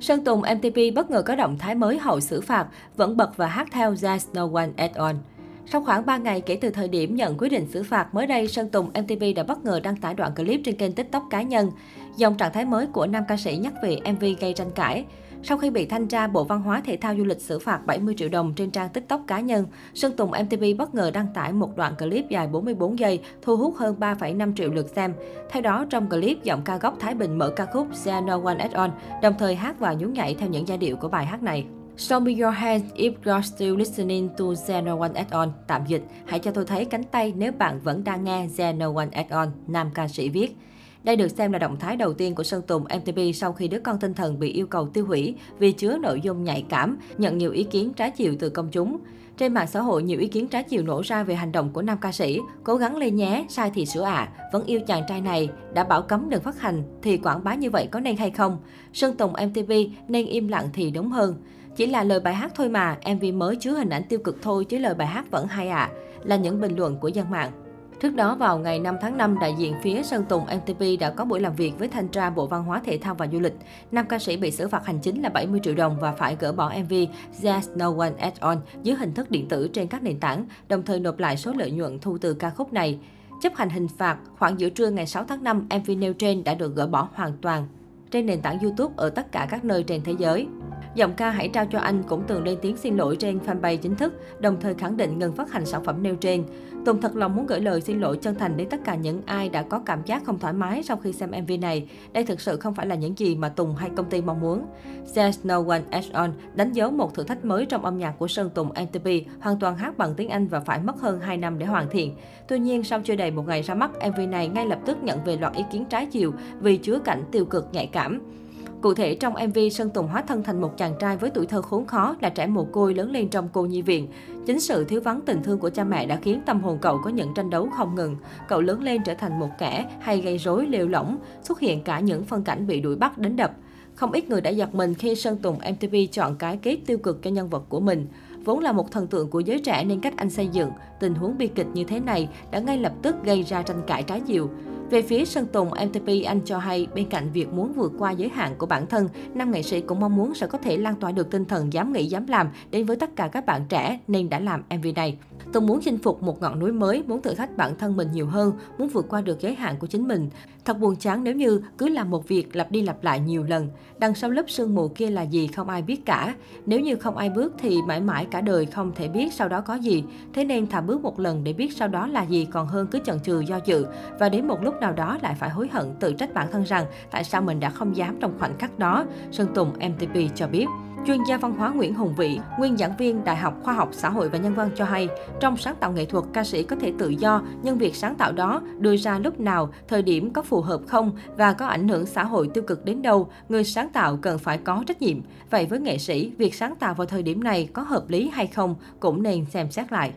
Sơn Tùng MTP bất ngờ có động thái mới hậu xử phạt, vẫn bật và hát theo There's No One At All. Sau khoảng 3 ngày kể từ thời điểm nhận quyết định xử phạt, mới đây Sơn Tùng MTP đã bất ngờ đăng tải đoạn clip trên kênh TikTok cá nhân. Dòng trạng thái mới của nam ca sĩ nhắc về MV gây tranh cãi. Sau khi bị thanh tra Bộ Văn hóa Thể thao Du lịch xử phạt 70 triệu đồng trên trang TikTok cá nhân, Sơn Tùng MTV bất ngờ đăng tải một đoạn clip dài 44 giây, thu hút hơn 3,5 triệu lượt xem. Theo đó, trong clip, giọng ca gốc Thái Bình mở ca khúc Sea No One At All, đồng thời hát và nhún nhảy theo những giai điệu của bài hát này. Show me your hands if you're still listening to There No One At All. Tạm dịch, hãy cho tôi thấy cánh tay nếu bạn vẫn đang nghe There No One At All, nam ca sĩ viết. Đây được xem là động thái đầu tiên của Sơn Tùng MTP sau khi đứa con tinh thần bị yêu cầu tiêu hủy vì chứa nội dung nhạy cảm, nhận nhiều ý kiến trái chiều từ công chúng. Trên mạng xã hội, nhiều ý kiến trái chiều nổ ra về hành động của nam ca sĩ. Cố gắng lên nhé, sai thì sửa ạ. À. Vẫn yêu chàng trai này, đã bảo cấm đừng phát hành, thì quảng bá như vậy có nên hay không? Sơn Tùng MTV nên im lặng thì đúng hơn. Chỉ là lời bài hát thôi mà, MV mới chứa hình ảnh tiêu cực thôi chứ lời bài hát vẫn hay ạ. À, là những bình luận của dân mạng. Trước đó vào ngày 5 tháng 5, đại diện phía Sơn Tùng MTP đã có buổi làm việc với thanh tra Bộ Văn hóa Thể thao và Du lịch. Nam ca sĩ bị xử phạt hành chính là 70 triệu đồng và phải gỡ bỏ MV There's No One At All dưới hình thức điện tử trên các nền tảng, đồng thời nộp lại số lợi nhuận thu từ ca khúc này. Chấp hành hình phạt, khoảng giữa trưa ngày 6 tháng 5, MV nêu trên đã được gỡ bỏ hoàn toàn trên nền tảng YouTube ở tất cả các nơi trên thế giới. Giọng ca Hãy trao cho anh cũng từng lên tiếng xin lỗi trên fanpage chính thức, đồng thời khẳng định ngừng phát hành sản phẩm nêu trên. Tùng thật lòng muốn gửi lời xin lỗi chân thành đến tất cả những ai đã có cảm giác không thoải mái sau khi xem MV này. Đây thực sự không phải là những gì mà Tùng hay công ty mong muốn. There's No One Else On đánh dấu một thử thách mới trong âm nhạc của Sơn Tùng MTP, hoàn toàn hát bằng tiếng Anh và phải mất hơn 2 năm để hoàn thiện. Tuy nhiên, sau chưa đầy một ngày ra mắt, MV này ngay lập tức nhận về loạt ý kiến trái chiều vì chứa cảnh tiêu cực nhạy cảm. Cụ thể, trong MV, Sơn Tùng hóa thân thành một chàng trai với tuổi thơ khốn khó là trẻ mồ côi lớn lên trong cô nhi viện. Chính sự thiếu vắng tình thương của cha mẹ đã khiến tâm hồn cậu có những tranh đấu không ngừng. Cậu lớn lên trở thành một kẻ hay gây rối lêu lỏng, xuất hiện cả những phân cảnh bị đuổi bắt đánh đập. Không ít người đã giật mình khi Sơn Tùng MTV chọn cái kết tiêu cực cho nhân vật của mình. Vốn là một thần tượng của giới trẻ nên cách anh xây dựng, tình huống bi kịch như thế này đã ngay lập tức gây ra tranh cãi trái chiều. Về phía Sơn Tùng, MTP anh cho hay bên cạnh việc muốn vượt qua giới hạn của bản thân, nam nghệ sĩ cũng mong muốn sẽ có thể lan tỏa được tinh thần dám nghĩ dám làm đến với tất cả các bạn trẻ nên đã làm MV này. Tùng muốn chinh phục một ngọn núi mới, muốn thử thách bản thân mình nhiều hơn, muốn vượt qua được giới hạn của chính mình. Thật buồn chán nếu như cứ làm một việc lặp đi lặp lại nhiều lần. Đằng sau lớp sương mù kia là gì không ai biết cả. Nếu như không ai bước thì mãi mãi cả đời không thể biết sau đó có gì. Thế nên thà bước một lần để biết sau đó là gì còn hơn cứ chần chừ do dự. Và đến một lúc nào đó lại phải hối hận tự trách bản thân rằng tại sao mình đã không dám trong khoảnh khắc đó. Sơn Tùng MTP cho biết. Chuyên gia văn hóa Nguyễn Hùng Vĩ, nguyên giảng viên Đại học Khoa học Xã hội và Nhân văn cho hay, trong sáng tạo nghệ thuật, ca sĩ có thể tự do, nhưng việc sáng tạo đó đưa ra lúc nào, thời điểm có phù hợp không và có ảnh hưởng xã hội tiêu cực đến đâu, người sáng tạo cần phải có trách nhiệm. Vậy với nghệ sĩ, việc sáng tạo vào thời điểm này có hợp lý hay không cũng nên xem xét lại.